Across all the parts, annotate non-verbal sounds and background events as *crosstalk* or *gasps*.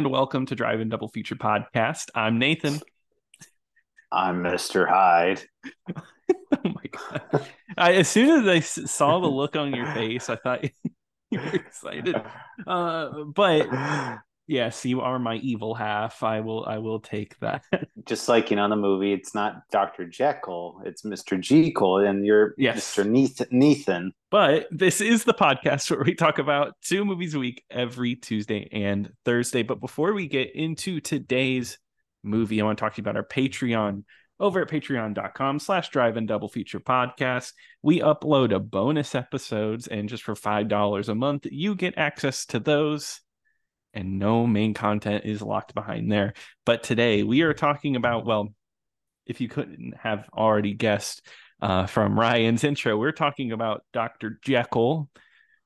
and welcome to Drive In Double Feature Podcast. I'm Nathan. I'm Mr. Hyde. *laughs* oh my god! I, as soon as I saw the look on your *laughs* face, I thought *laughs* you were excited. Uh, but yes, you are my evil half. I will. I will take that. *laughs* Just like you know, in the movie, it's not Doctor Jekyll; it's Mister Jekyll, and you're Yes. Mister Nathan. But this is the podcast *laughs* where we talk about two movies a week every Tuesday and Thursday. But before we get into today's movie, I want to talk to you about our Patreon. Over at patreon.com slash drive in double feature podcast, we upload a bonus episodes, and just for $5 a month, you get access to those. And no main content is locked behind there. But today we are talking about, well, if you couldn't have already guessed, uh, from Ryan's intro. We're talking about Dr. Jekyll,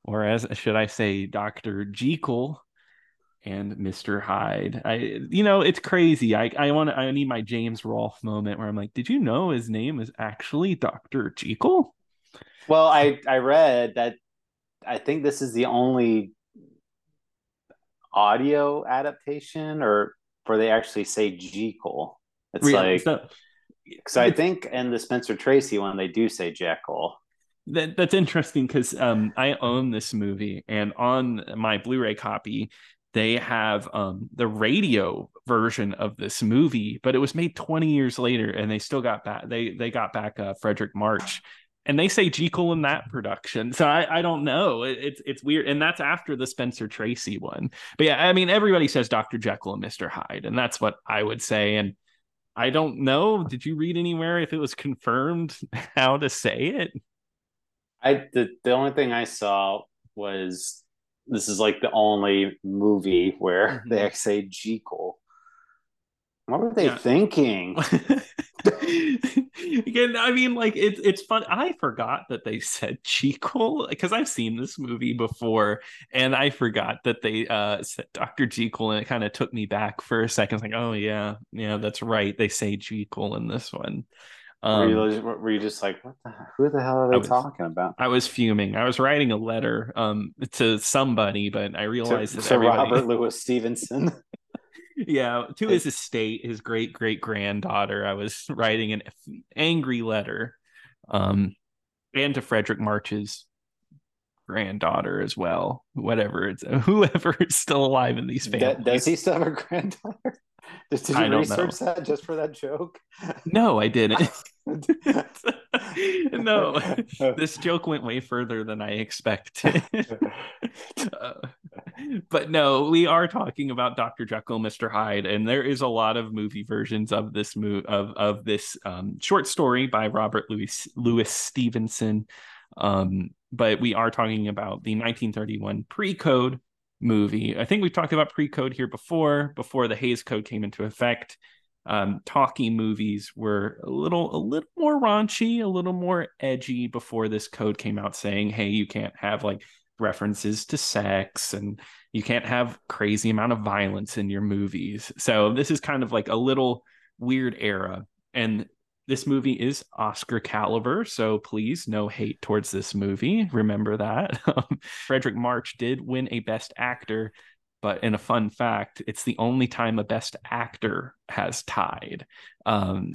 or as should I say, Dr. Jekyll and Mr. Hyde. I, you know, it's crazy. I, I want to, I need my James Rolfe moment where I'm like, did you know his name is actually Dr. Jekyll? Well, I I read that. I think this is the only audio adaptation, or where they actually say Jekyll. It's Really? like So- because I think in the Spencer Tracy one they do say Jekyll. that that's interesting because um I own this movie and on my Blu-ray copy they have um the radio version of this movie, but it was made 20 years later and they still got back they they got back uh Fredric March and they say Jekyll in that production. So I, I don't know. It, it's it's weird. And that's after the Spencer Tracy one. But yeah, I mean everybody says Dr. Jekyll and Mr. Hyde, and that's what I would say. And I don't know. Did you read anywhere if it was confirmed *laughs* how to say it? I the the only thing I saw was this is like the only movie where *laughs* they mm-hmm. actually say Jekyll. What were they Yeah. thinking? *laughs* Again, I mean, like it's it's fun. I forgot that they said Jekyll because I've seen this movie before, and I forgot that they uh said Dr. Jekyll, and it kind of took me back for a second. It's like, oh yeah, yeah, that's right. They say Jekyll in this one. were, Um, you, were you just like, what the, who the hell are they was- talking about? I was fuming. I was writing a letter um to somebody, but I To, realized that to everybody- Robert Louis Stevenson. *laughs* yeah to his estate his great great granddaughter i was *laughs* writing an angry letter um and to fredric march's granddaughter as well whatever it's *laughs* whoever is still alive in these families does he still have a granddaughter? *laughs* Did I you research that just for that joke? no i didn't no this joke went way further than i expected Uh, *laughs* but no, we are talking about Dr. Jekyll, Mr. Hyde, and there is a lot of movie versions of this mo- of of this um, short story by Robert Louis Louis Stevenson. Um, but we are talking about the 1931 pre-code movie. I think we've talked about pre-code here before, before the Hays Code came into effect. Um, talkie movies were a little a little more raunchy, a little more edgy before this code came out, saying, "Hey, you can't have like." References to sex and you can't have crazy amount of violence in your movies. So this is kind of like a little weird era and this movie is Oscar caliber, so please no hate towards this movie. Remember that. *laughs* Fredric March did win a best actor, but in a fun fact, it's the only time a best actor has tied. Um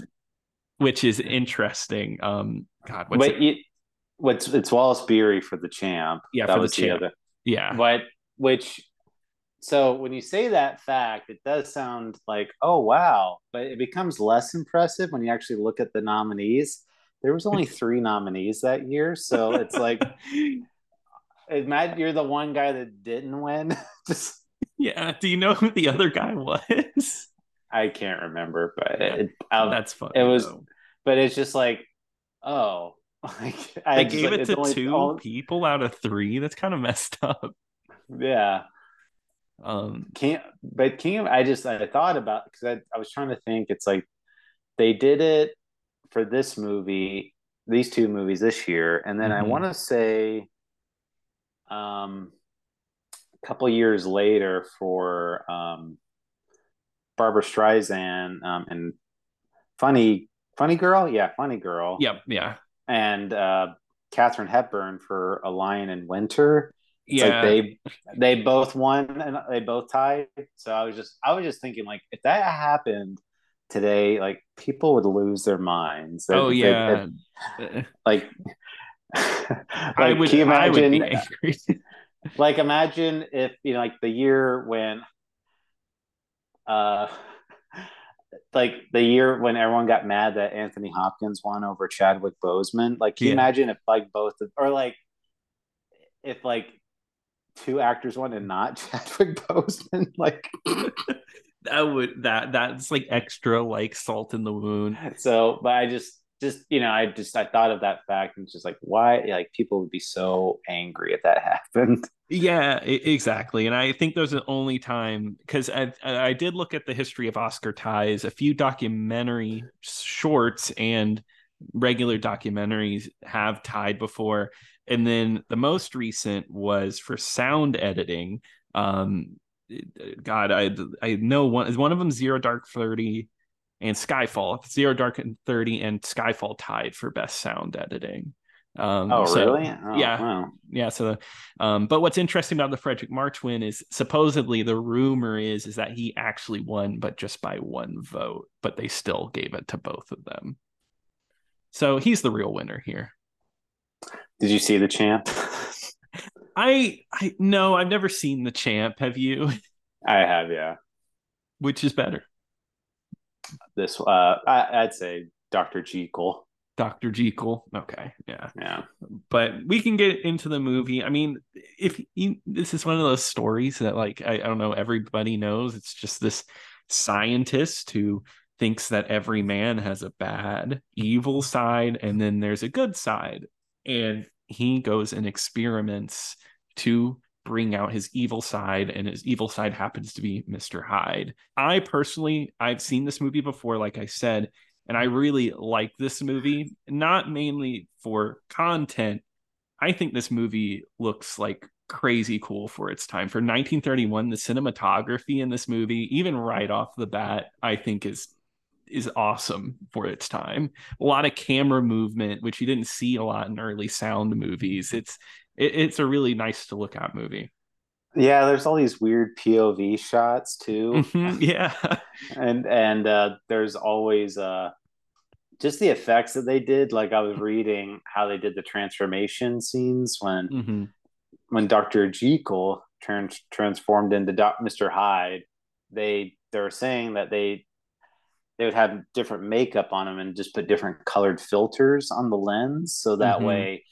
which is interesting. Um god, what's But it? What's it's Wallace Beery for the champ. Yeah, that for the was champ. other. yeah. But which, so when you say that fact, it does sound like oh wow, but it becomes less impressive when you actually look at the nominees. There was only *laughs* three nominees that year, so it's like *laughs* imagine you're the one guy that didn't win. *laughs* Just Yeah. Do you know who the other guy was? I can't remember, but it, um, That's funny. it was- though. but it's just like oh, *laughs* like I They just, gave like, it to two all- people out of three. That's kind of messed *laughs* up. yeah. Um, can't but can i just i thought about because I, I was trying to think it's like they did it for this movie these two movies this year and then i Mhm. want to say um a couple years later for um barbra streisand um and funny funny girl yeah funny girl yep. Yeah. And uh Katharine Hepburn for A Lion in Winter. It's yeah, like they they both won and they both tied. So I was just I was just thinking like if that happened today, like people would lose their minds. oh They- they- yeah. they- like, *laughs* I like, would. can you I would imagine? be angry. *laughs* like imagine if you know like the year when uh like the year when everyone got mad that Anthony Hopkins won over Chadwick Boseman. Like, can you Yeah. imagine if like both of, or like if like two actors won and not *laughs* Chadwick Boseman? Like, *laughs* that would that that's like extra like salt in the wound. so, but I just just you know I just I thought of that fact and just like why like people would be so angry if that *laughs* happened. Yeah, exactly. And I think those are the only time because I I did look at the history of Oscar ties, a few documentary shorts and regular documentaries have tied before. And then the most recent was for sound editing. Um God, I I know one is one of them Zero Dark 30 and Skyfall. Zero Dark and 30 and Skyfall tied for best sound editing. Um Oh, so- really? Oh, yeah. wow. yeah so um but what's interesting about the fredric march win is supposedly the rumor is is that he actually won but just by one vote but they still gave it to both of them so he's the real winner here Did you see the champ? *laughs* i i no i've never seen the champ have you I have, yeah. which is better This uh I, I'd say Dr. Jekyll. dr jekyll okay yeah Yeah. but we can get into the movie. I mean, if you, this is one of those stories that, like, I, I don't know, everybody knows. It's just this scientist who thinks that every man has a bad, evil side, and then there's a good side, and he goes and experiments to bring out his evil side and his evil side happens to be Mr. Hyde. I personally I've seen this movie before like I said and I really like this movie not mainly for content. I think this movie looks like crazy cool for its time. For 1931 the cinematography in this movie even right off the bat I think is is awesome for its time. A lot of camera movement which you didn't see a lot in early sound movies. It's it, it's a really nice to look at movie. Yeah, there's all these weird POV shots too. Mhm, *laughs* yeah. and and uh there's always uh just the effects that they did like i was reading how they did the transformation scenes when hmm when dr jekyll trans- transformed into doc- mr hyde they they were saying that they they would have different makeup on them and just put different colored filters on the lens so that Mhm. way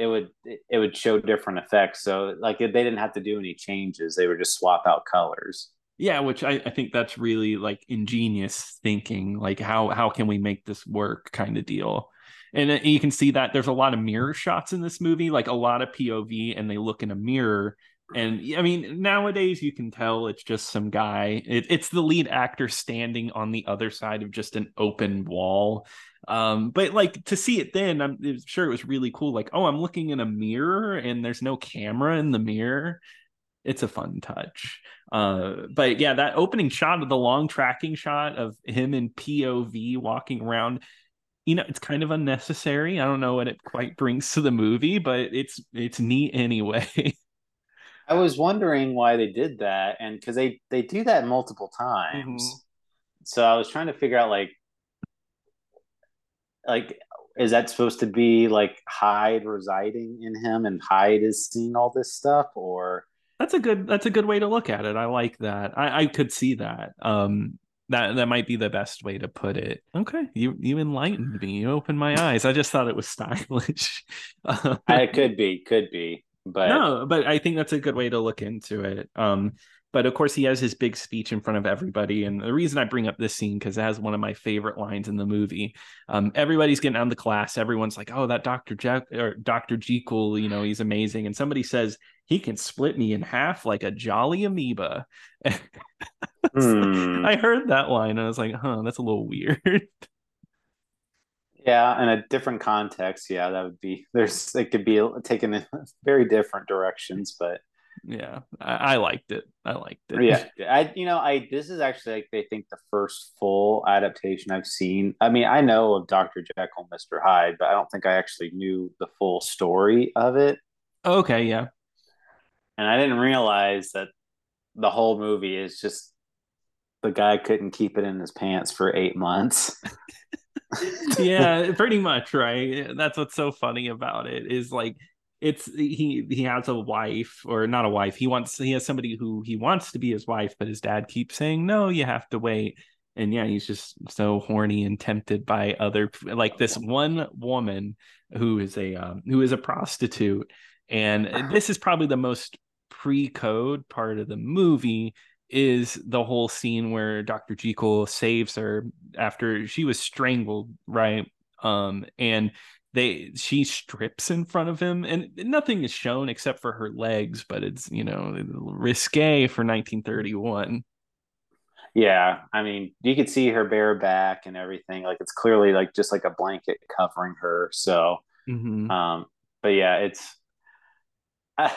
it would it would show different effects so like they didn't have to do any changes they would just swap out colors Yeah, which I, I think that's really like ingenious thinking. Like how how can we make this work kind of deal. And uh, you can see that there's a lot of mirror shots in this movie, like a lot of POV, and they look in a mirror. And I mean, nowadays you can tell it's just some guy. It, it's the lead actor standing on the other side of just an open wall. Um, but like to see it then, I'm sure it was really cool. Like, oh, I'm looking in a mirror and there's no camera in the mirror. It's a fun touch. Uh, but yeah, that opening shot of the long tracking shot of him in POV walking around, you know, it's kind of unnecessary. I don't know what it quite brings to the movie, but it's it's neat anyway. *laughs* I was wondering why they did that, and because they they do that multiple times. Mhm. So I was trying to figure out like, like is that supposed to be like Hyde residing in him, and Hyde is seeing all this stuff, or that's a good that's a good way to look at it. I like that. I, I could see that. Um that that might be the best way to put it. Okay, you you enlightened me. You opened my eyes. I just thought it was stylish. *laughs* Uh, it could be, could be, but no but i think that's a good way to look into it um but of course he has his big speech in front of everybody and the reason i bring up this scene because it has one of my favorite lines in the movie um everybody's getting out of the class everyone's like oh that dr jack or dr jekyll you know he's amazing and somebody says he can split me in half like a jolly amoeba *laughs* Hmm. i heard that line and i was like huh that's a little weird yeah, in a different context, yeah, that would be. There's it could be taken in *laughs* very different directions, but yeah I, I liked it i liked it yeah i you know i this is actually like they think the first full adaptation i've seen i mean i know of dr jekyll and mr hyde but i don't think i actually knew the full story of it okay yeah and I didn't realize that the whole movie is just the guy couldn't keep it in his pants for eight months. *laughs* *laughs* yeah, pretty much, right? That's what's so funny about it is like it's he he has a wife or not a wife. He wants he has somebody who he wants to be his wife, but his dad keeps saying no, you have to wait. And yeah, he's just so horny and tempted by other like this one woman who is a um, who is a prostitute, and *sighs* this is probably the most pre-code part of the movie is the whole scene where Dr. Jekyll saves her after she was strangled, right? Um, and they she strips in front of him and nothing is shown except for her legs but it's you know risque for 1931 yeah i mean you could see her bare back and everything like it's clearly like just like a blanket covering her so mm-hmm. um but yeah it's uh,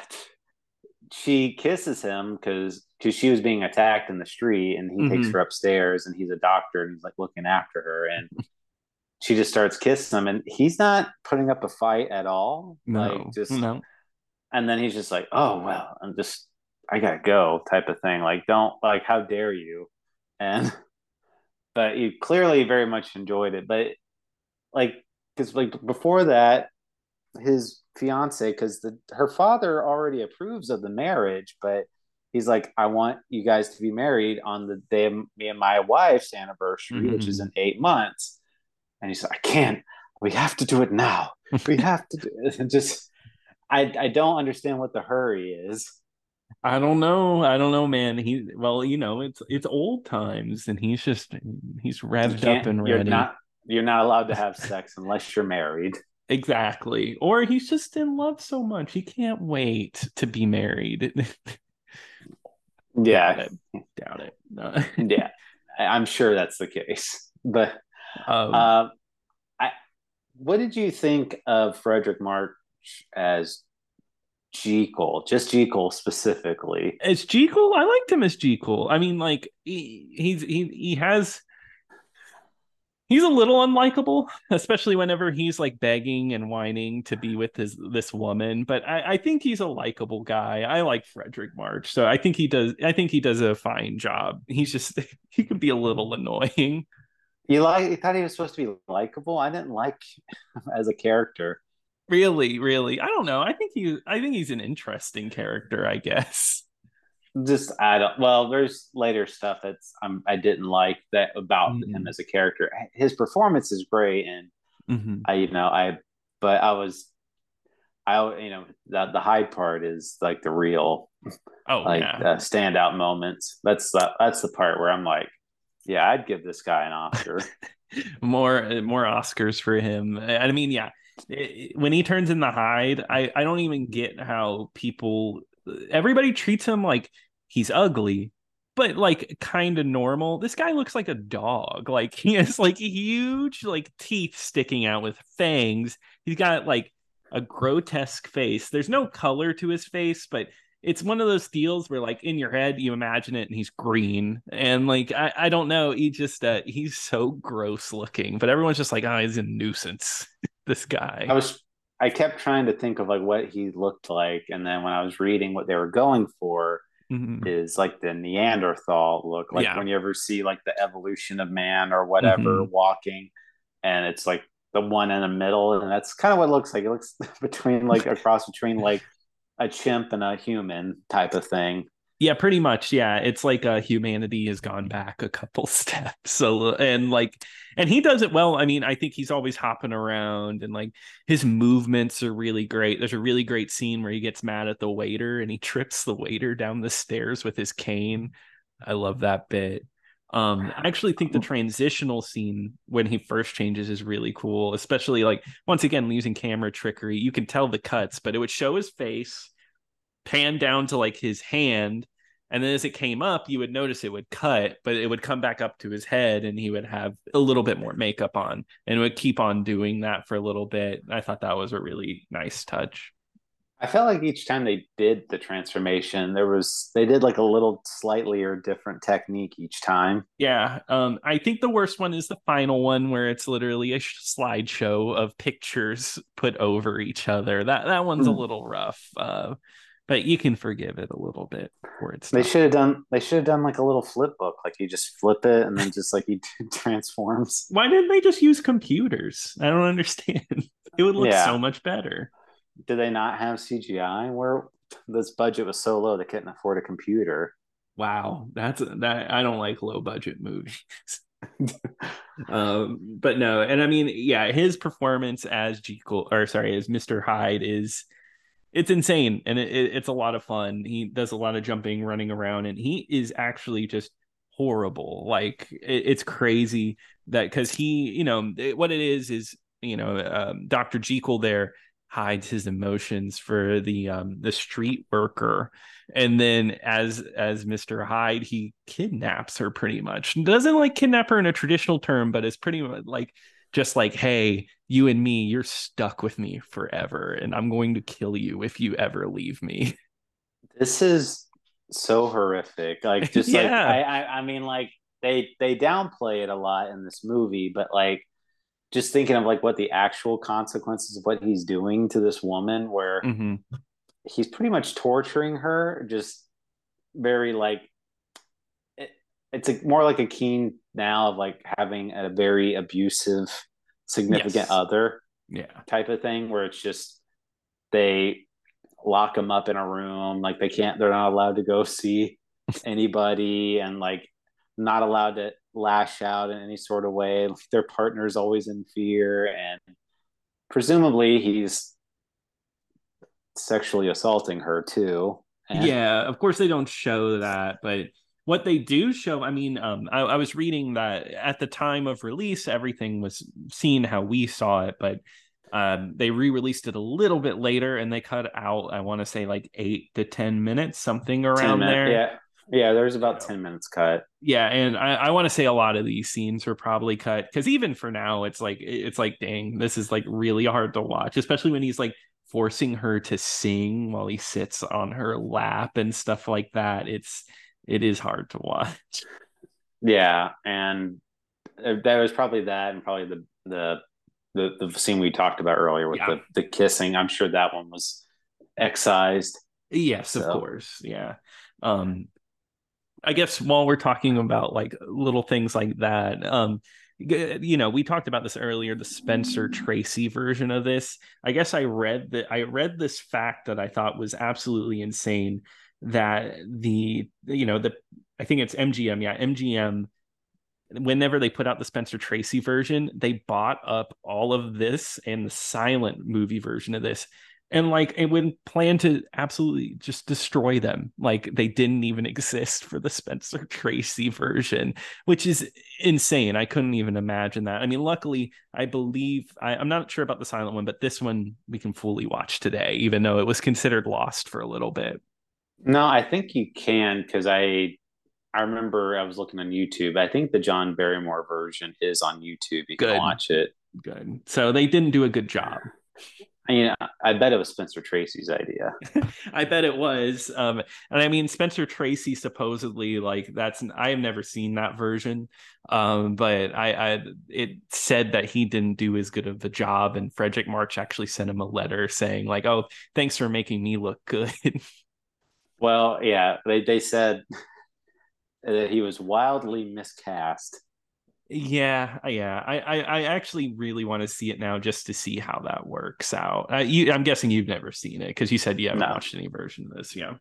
she kisses him because because she was being attacked in the street and he mm-hmm. takes her upstairs and he's a doctor and he's like looking after her and she just starts kissing him and he's not putting up a fight at all no, like just no. And then he's just like oh well i'm just i gotta go type of thing like don't like how dare you? And *laughs* but you clearly very much enjoyed it but like because like before that his fiance because the her father already approves of the marriage but he's like i want you guys to be married on the day of me and my wife's anniversary mm-hmm. which is in eight months and he said, I can't. We have to do it now. We *laughs* have to do it. *laughs* And just, I, I don't understand what the hurry is. I don't know. I don't know, man. He well, you know, it's it's old times, and he's just he's revved up and ready. You're not you're not allowed to have sex unless you're married. Exactly. Or he's just in love so much he can't wait to be married. *laughs* yeah. Doubt it. Doubt it. No. yeah. I'm sure that's the case. But um, uh, I, what did you think of Fredric March as Jekyll, just Jekyll specifically? As Jekyll, I liked him as Jekyll. I mean, like he he's he he has he's a little unlikable, especially whenever he's like begging and whining to be with his this woman. But I, I think he's a likable guy. I like Fredric March, so I think he does. I think he does a fine job. He's just *laughs* he can be a little annoying. You like? You thought he was supposed to be likable? I didn't like *laughs* as a character. Really, really, I don't know. I think he, I think he's an interesting character. I guess. Just I don't. Well, there's later stuff that's um, I didn't like that about mm-hmm. him as a character. His performance is great, and mm-hmm. I, you know, I, but I was, I, you know, the the Hyde part is like the real, oh, like yeah. uh, standout moments. That's the that's the part where I'm like, yeah, I'd give this guy an Oscar. *laughs* more more Oscars for him. I mean, yeah, when he turns in the Hyde, I I don't even get how people everybody treats him like he's ugly, but like kind of normal. This guy looks like a dog. *laughs* Like he has like huge like teeth sticking out with fangs. He's got like a grotesque face. There's no color to his face, but it's one of those deals where like in your head you imagine it and he's green and like I, I don't know he just uh, he's so gross looking but everyone's just like oh he's a nuisance *laughs* this guy I was I kept trying to think of like what he looked like and then when I was reading what they were going for mm-hmm. is like the Neanderthal look like yeah. when you ever see like the evolution of man or whatever mm-hmm. walking and it's like the one in the middle and that's kind of what it looks like it looks *laughs* between like a cross between like a chimp and a human type of thing. Yeah, pretty much. Yeah, it's like uh, humanity has gone back a couple *laughs* steps. So and like, and he does it well. I mean, I think he's always hopping around and like his movements are really great. There's a really great scene where he gets mad at the waiter and he *laughs* trips the waiter down the stairs with his cane. I love that bit. Um, I actually think the transitional scene when he first changes is really cool, especially like once again using camera trickery. You can tell the cuts, but it would show his face, pan down to like his hand, and then as it came up, you would notice it would cut, but it would come back up to his head, and he would have a little bit more makeup on, and would keep on doing that for a little bit. I thought that was a really nice touch. I felt like each time they did the transformation, there was they did like a little slightly or different technique each time. Yeah, um, I think the worst one is the final one where it's literally a slideshow of pictures put over each other. That that one's a hmm. little rough. Uh, but you can forgive it a little bit for its. They should have done. They should have done like a little flip book, like you just flip it and then just like he *laughs* transforms. Why didn't they just use computers? I don't *laughs* understand. It would look Yeah. so much better. Did they not have CGI? Where this budget was so low they couldn't afford a computer. Wow, that's that. I don't like low budget movies. *laughs* um, but no, and I mean, yeah, his performance as Jekyll, or sorry, as Mister Hyde is, it's insane, and it, it- it's a lot of fun. He does a lot of jumping, running around, and he is actually just horrible. Like it, it's crazy that because he, you know, what it is is, you know, um, Doctor Jekyll there hides his emotions for the um the street worker. And then as as mr hyde he kidnaps her pretty much. Doesn't like kidnap her in a traditional term but it's pretty much like just like hey you and me you're stuck with me forever and i'm going to kill you if you ever leave me. This is so horrific. Like *laughs* just like I, I I mean like they they downplay it a lot in this movie, but like just thinking of like what the actual consequences of what he's doing to this woman where Mhm. he's pretty much torturing her just very like it, it's a, more like a keen now of like having a very abusive significant Yes. other yeah type of thing where it's just they lock them up in a room like they can't they're not allowed to go see *laughs* anybody and like not allowed to lash out in any sort of way. Their partner's always in fear and presumably he's sexually assaulting her too. And yeah of course they don't show that but what they do show i mean um I, I was reading that at the time of release everything was seen how we saw it but um they re-released it a little bit later and they cut out i want to say like eight to ten minutes something around there. yeah yeah there's about Yeah. 10 minutes cut yeah and i, I want to say a lot of these scenes were probably cut because even for now it's like it's like dang this is like really hard to watch especially when he's like forcing her to sing while he sits on her lap and stuff like that it's it is hard to watch Yeah, and uh, that was probably that, and probably the the the, the scene we talked about earlier with Yeah. the the kissing. I'm sure that one was excised. yes of course yeah um i guess while we're talking about like little things like that um you know we talked about this earlier the spencer tracy version of this. I guess i read that i read this fact that i thought was absolutely insane that the you know the i think it's mgm yeah mgm whenever they put out the spencer tracy version they bought up all of this and the silent movie version of this and like it would plan to absolutely just destroy them like they didn't even exist for the spencer tracy version which is insane i couldn't even imagine that i mean luckily i believe I, i'm not sure about the silent one but this one we can fully watch today even though it was considered lost for a little bit No, I think you can because I I remember I was looking on YouTube. I think the John Barrymore version is on YouTube. You can Good. watch it. good so they didn't do a good job *laughs* I mean, I bet it was Spencer Tracy's idea. *laughs* I bet it was. Um, and I mean, Spencer Tracy supposedly like that's I have never seen that version. Um, but I, I it said that he didn't do as good of a job, and Fredric March actually sent him a letter saying like, "Oh, thanks for making me look good." *laughs* Well, yeah, they they said *laughs* that he was wildly miscast. Yeah, yeah. I, I I actually really want to see it now just to see how that works out. Uh, you, I'm guessing you've never seen it because you said you haven't No. watched any version of this. Yeah.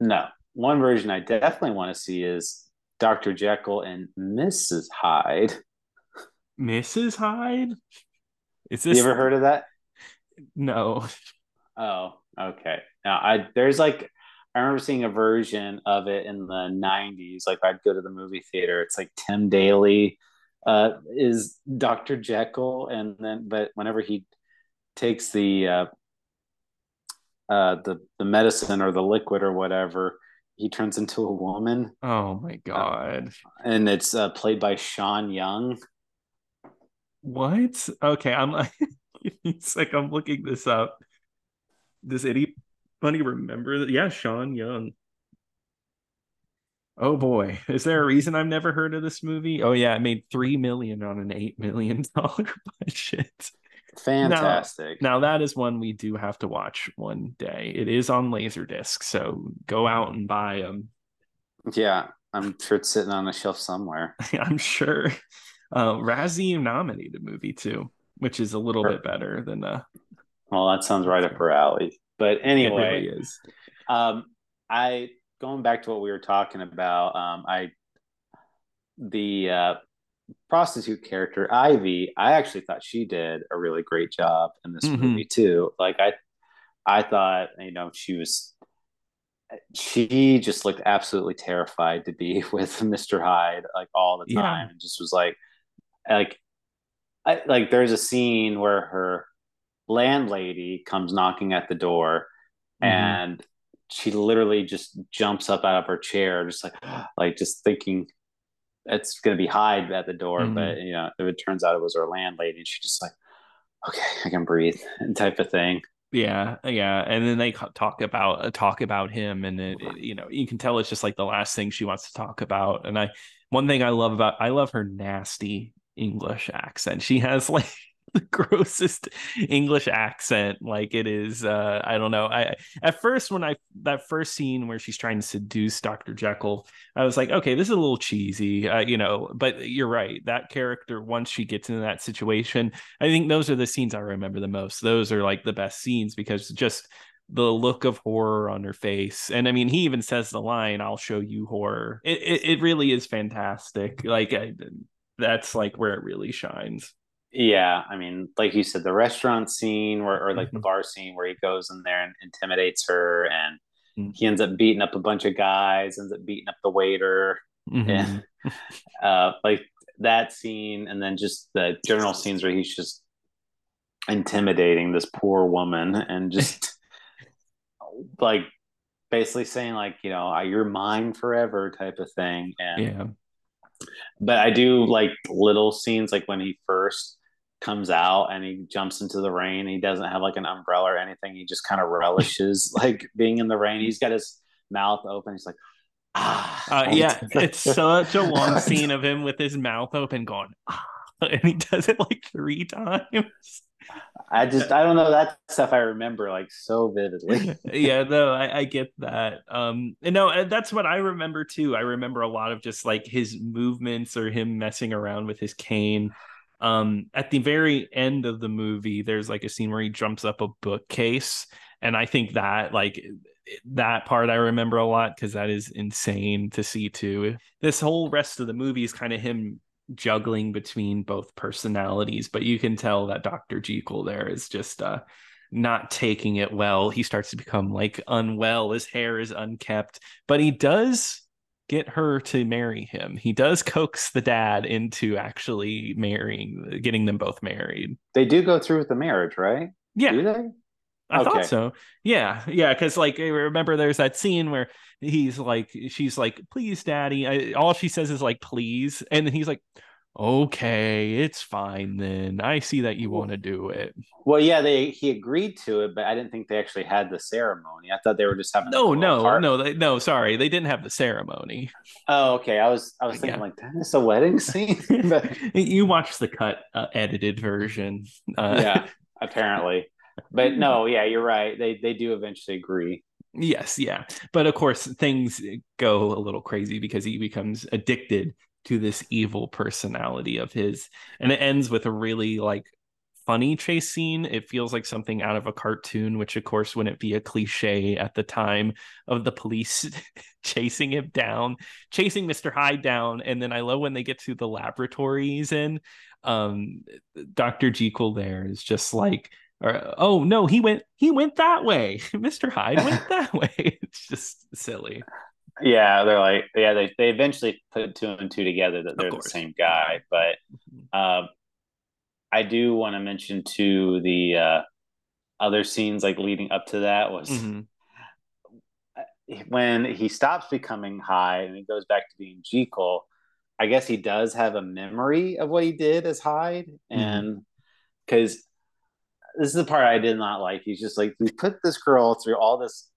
No, one version I definitely want to see is Dr. Jekyll and Mrs. Hyde. Mrs. Hyde. Is this You ever heard of that? no? Oh, okay. Now I there's like I remember seeing a version of it in the '90s. Like I'd go to the movie theater. It's like Tim Daly uh, is Dr. Jekyll, and then but whenever he takes the uh, uh, the the medicine or the liquid or whatever, he turns into a woman, Oh my god. and it's uh, played by Sean Young. What? Okay, I'm like *laughs* it's like I'm looking this up. Does anybody remember that? Yeah, Sean Young. Oh boy. *laughs* Is there a reason I've never heard of this movie? Oh yeah, it made three million on an eight million *laughs* dollar budget. Fantastic. Now, now, that is one we do have to watch one day. It is on Laserdisc, so go out and buy them. Yeah, I'm sure it's sitting on a shelf somewhere. *laughs* I'm sure. Uh, Razzie nominated movie too, which is a little sure. bit better than. Uh, well, that sounds right up her alley. But anyway, really is. Um, I going back to what we were talking about. Um, I the uh, prostitute character Ivy, I actually thought she did a really great job in this mm-hmm. movie too. Like I, I thought you know she was, she just looked absolutely terrified to be *laughs* with Mr. Hyde like all the time, yeah. and just was like, like, I, like there's a scene where her landlady comes knocking at the door, mm-hmm. and she literally just jumps up out of her chair, just like, *gasps* like just thinking it's going to be Hyde at the door, mm-hmm. but you know, if it turns out it was our landlady, and she just like, okay, I can breathe, and *laughs* type of thing. Yeah, yeah, and then they talk about uh, talk about him, and it, it, you know, you can tell it's just like the last thing she wants to talk about. And I, one thing I love about, I love her nasty English accent. She has like *laughs* the grossest English accent. Like it is, uh, I don't know. I at first when I that first scene where she's trying to seduce Doctor Jekyll, I was like, okay, this is a little cheesy, uh, you know. But you're right. That character, once she gets into that situation, I think those are the scenes I remember the most. Those are like the best scenes because just the look of horror on her face and i mean he even says the line i'll show you horror it, it, it really is fantastic like I, that's like where it really shines yeah, I mean, like you said, the restaurant scene or, or like mm-hmm. the bar scene where he goes in there and intimidates her, and mm-hmm. he ends up beating up a bunch of guys, ends up beating up the waiter, mm-hmm. and *laughs* *laughs* uh, like that scene, and then just the general scenes where he's just intimidating this poor woman and just *laughs* like basically saying like you know you're mine forever type of thing and yeah but i do like little scenes like when he first comes out and he jumps into the rain. He doesn't have like an umbrella or anything. He just kind of relishes *laughs* like being in the rain. He's got his mouth open. He's like, ah. Uh, yeah, *laughs* it's such a long scene of him with his mouth open going, ah, *laughs* and he does it like three times. I just I don't know that stuff I remember like so vividly. yeah, no, I, I get that. Um, and no, that's what I remember too. I remember a lot of just like his movements or him messing around with his cane um at the very end of the movie there's like a scene where he jumps up a bookcase and i think that like that part i remember a lot because that is insane to see too. This whole rest of the movie is kind of him juggling between both personalities but you can tell that dr jekyll there is just uh not taking it well. He starts to become like unwell. His hair is unkept but he does get her to marry him. He does coax the dad into actually marrying, getting them both married. They do go through with the marriage, right? Yeah. Do they? I okay. thought so. Yeah, yeah. Because like, remember, there's that scene where he's like, she's like, "Please, daddy." I, all she says is like, "Please," and then he's like, okay, it's fine then. I see that you want to do it. Well, yeah, they he agreed to it, but I didn't think they actually had the ceremony. I thought they were just having no, no, no, they, no. Sorry, they didn't have the ceremony. Oh, okay. I was I was *laughs* thinking yeah. like that is a wedding scene. *laughs* *laughs* But... you watched the cut uh, edited version. Uh, yeah, apparently. But no, yeah, you're right. They they do eventually agree. Yes, yeah. But of course, things go a little crazy because he becomes addicted to this evil personality of his. And it ends with a really like funny chase scene. It feels like something out of a cartoon which of course wouldn't be a cliche at the time of the police *laughs* chasing him down chasing mr hyde down. And then i love when they get to the laboratories and um dr jekyll there is just like or, oh no he went he went that way. *laughs* Mr hyde went *laughs* that way. It's just silly yeah, they're like, yeah, they, they eventually put two and two together that they're the same guy. But uh, I do want to mention too the uh, other scenes like leading up to that was mm-hmm. when he stops becoming Hyde and he goes back to being Jekyll. I guess he does have a memory of what he did as Hyde, mm-hmm. and because this is the part I did not like. He's just like we put this girl through all this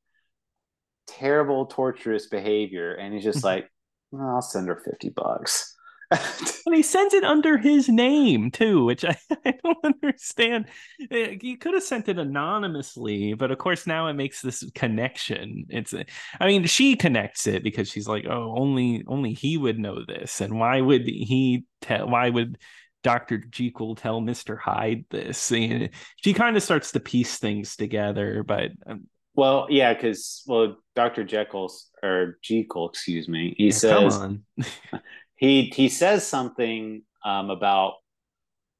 terrible, torturous behavior. And he's just mm-hmm. like, well, I'll send her 50 bucks. *laughs* and he sends it under his name too, which *laughs* I, I don't understand. Eh, he could have sent it anonymously, but of course now it makes this connection. It's, eh, I mean, she connects it because she's like, oh, only only he would know this, and why would he tell? Why would Dr. Jekyll tell Mr. Hyde this? And she kind of starts to piece things together, but um, well, yeah, because well, Dr. Jekyll's or Jekyll, excuse me, he yeah, says *laughs* he he says something um, about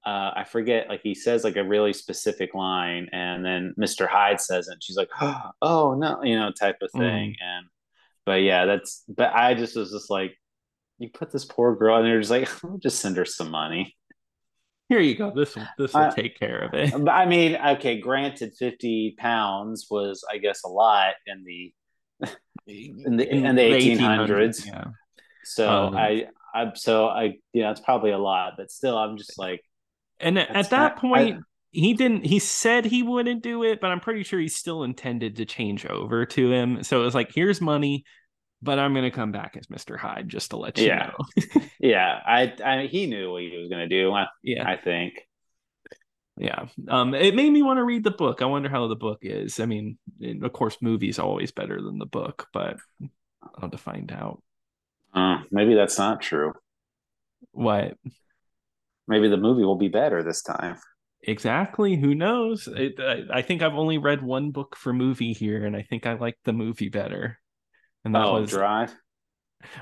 uh, I forget, like he says like a really specific line, and then Mr. Hyde says it, and she's like, "Oh no," you know, type of thing. Mm. And but yeah, that's but I just was just like, you put this poor girl, and you're just like, *laughs* just send her some money. Here you go. This will this will uh, take care of it. I mean, okay, granted, fifty pounds was, I guess, a lot in the in the in the eighteen hundreds. Yeah. So um, I I so I you know it's probably a lot, but still, I'm just like. And at that not, point, I, he didn't. He said he wouldn't do it, but I'm pretty sure he still intended to change over to him. So it was like, here's money but I'm gonna come back as Mr. Hyde just to let you yeah. know. *laughs* yeah, I, I he knew what he was gonna do. I, yeah, I think. Yeah, um, it made me want to read the book. I wonder how the book is. I mean, of course, movies are always better than the book, but I'll have to find out. Uh, maybe that's not true. What? Maybe the movie will be better this time. Exactly. Who knows? It, I, I think I've only read one book for movie here, and I think I like the movie better. And that oh, was Drive.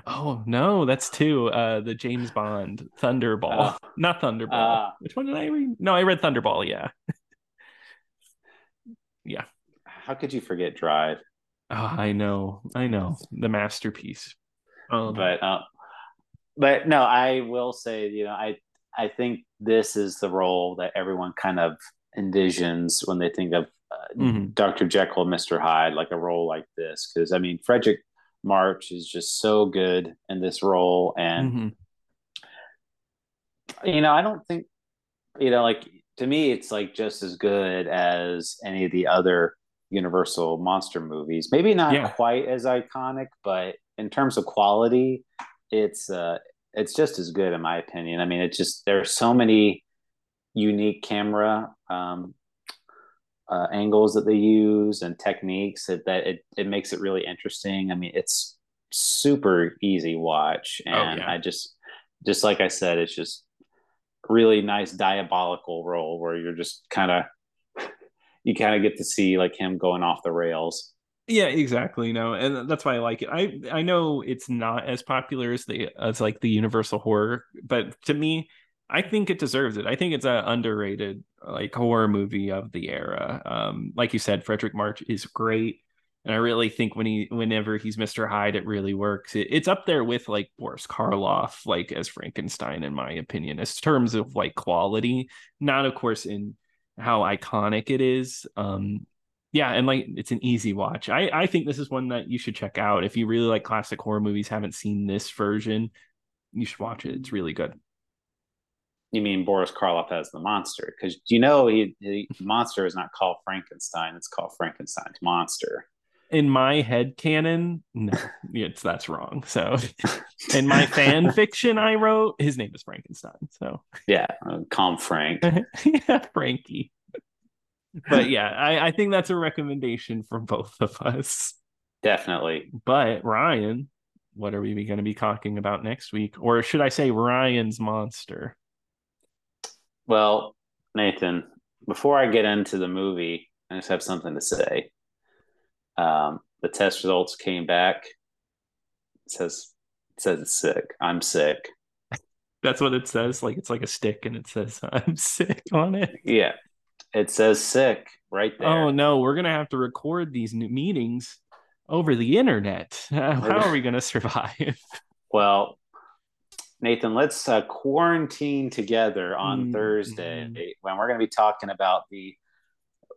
Oh no, that's two. Uh, the James Bond Thunderball, uh, *laughs* not Thunderball. Uh, Which one did I read? No, I read Thunderball. Yeah, *laughs* yeah. How could you forget Drive? Oh, I know, I know, the masterpiece. Um, but uh, but no, I will say, you know, I I think this is the role that everyone kind of envisions when they think of uh, mm-hmm. Dr. Jekyll, Mr. Hyde, like a role like this. Because I mean, Fredric March is just so good in this role. And, mm-hmm. you know, I don't think, you know, like to me, it's like just as good as any of the other Universal monster movies. Maybe not yeah. quite as iconic, but in terms of quality, it's, uh, it's just as good in my opinion. I mean, it's just, there are so many unique camera um, uh, angles that they use and techniques that, that it, it makes it really interesting. I mean, it's super easy watch. Oh, and oh, yeah. I just, just like I said, it's just really nice diabolical role where you're just kind of, *laughs* you kind of get to see like him going off the rails. Yeah, exactly. No, and that's why I like it. I I know it's not as popular as the as like the Universal horror, but to me, I think it deserves it. I think it's an underrated like horror movie of the era. Um, like you said, Fredric March is great, and I really think when he whenever he's Mr. Hyde, it really works. It, it's up there with like Boris Karloff, like as Frankenstein, in my opinion, as terms of like quality, not of course in how iconic it is. Um, yeah, and like it's an easy watch. I I think this is one that you should check out if you really like classic horror movies. Haven't seen this version, you should watch it. It's really good. You mean Boris Karloff as the monster? Because you know he, the monster is not called Frankenstein; it's called Frankenstein's monster. In my head canon, no, it's that's wrong. So, in my fan *laughs* fiction I wrote, his name is Frankenstein. So yeah, uh, calm Frank. *laughs* yeah, Frankie. But yeah, I, I think that's a recommendation for both of us. Definitely. But Ryan, what are we going to be talking about next week? Or should I say Ryan's monster? Well, Nathan, before I get into the movie, I just have something to say. Um, the test results came back. It says it says it's sick. I'm sick. *laughs* That's what it says. Like it's like a stick, and it says *laughs* I'm sick on it. Yeah, it says sick right there. Oh no, we're gonna have to record these new meetings over the internet. *laughs* How are we gonna survive? Well, Nathan, let's uh, quarantine together on mm-hmm. Thursday when we're going to be talking about the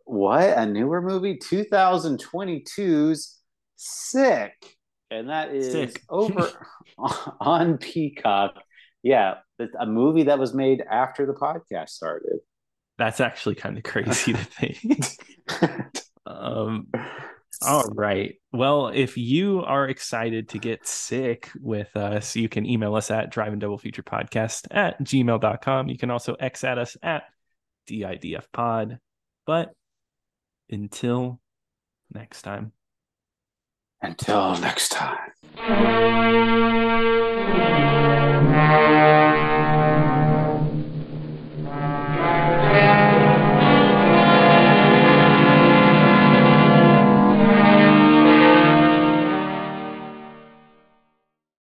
what a newer movie 2022's Sick, and that is Sick. over *laughs* on Peacock. Yeah, a movie that was made after the podcast started. That's actually kind of crazy to think. *laughs* um, All right. Well, if you are excited to get sick with us, you can email us at drive in double feature podcast at gmail.com. You can also X at us at DIDF pod. But until next time. Until next time.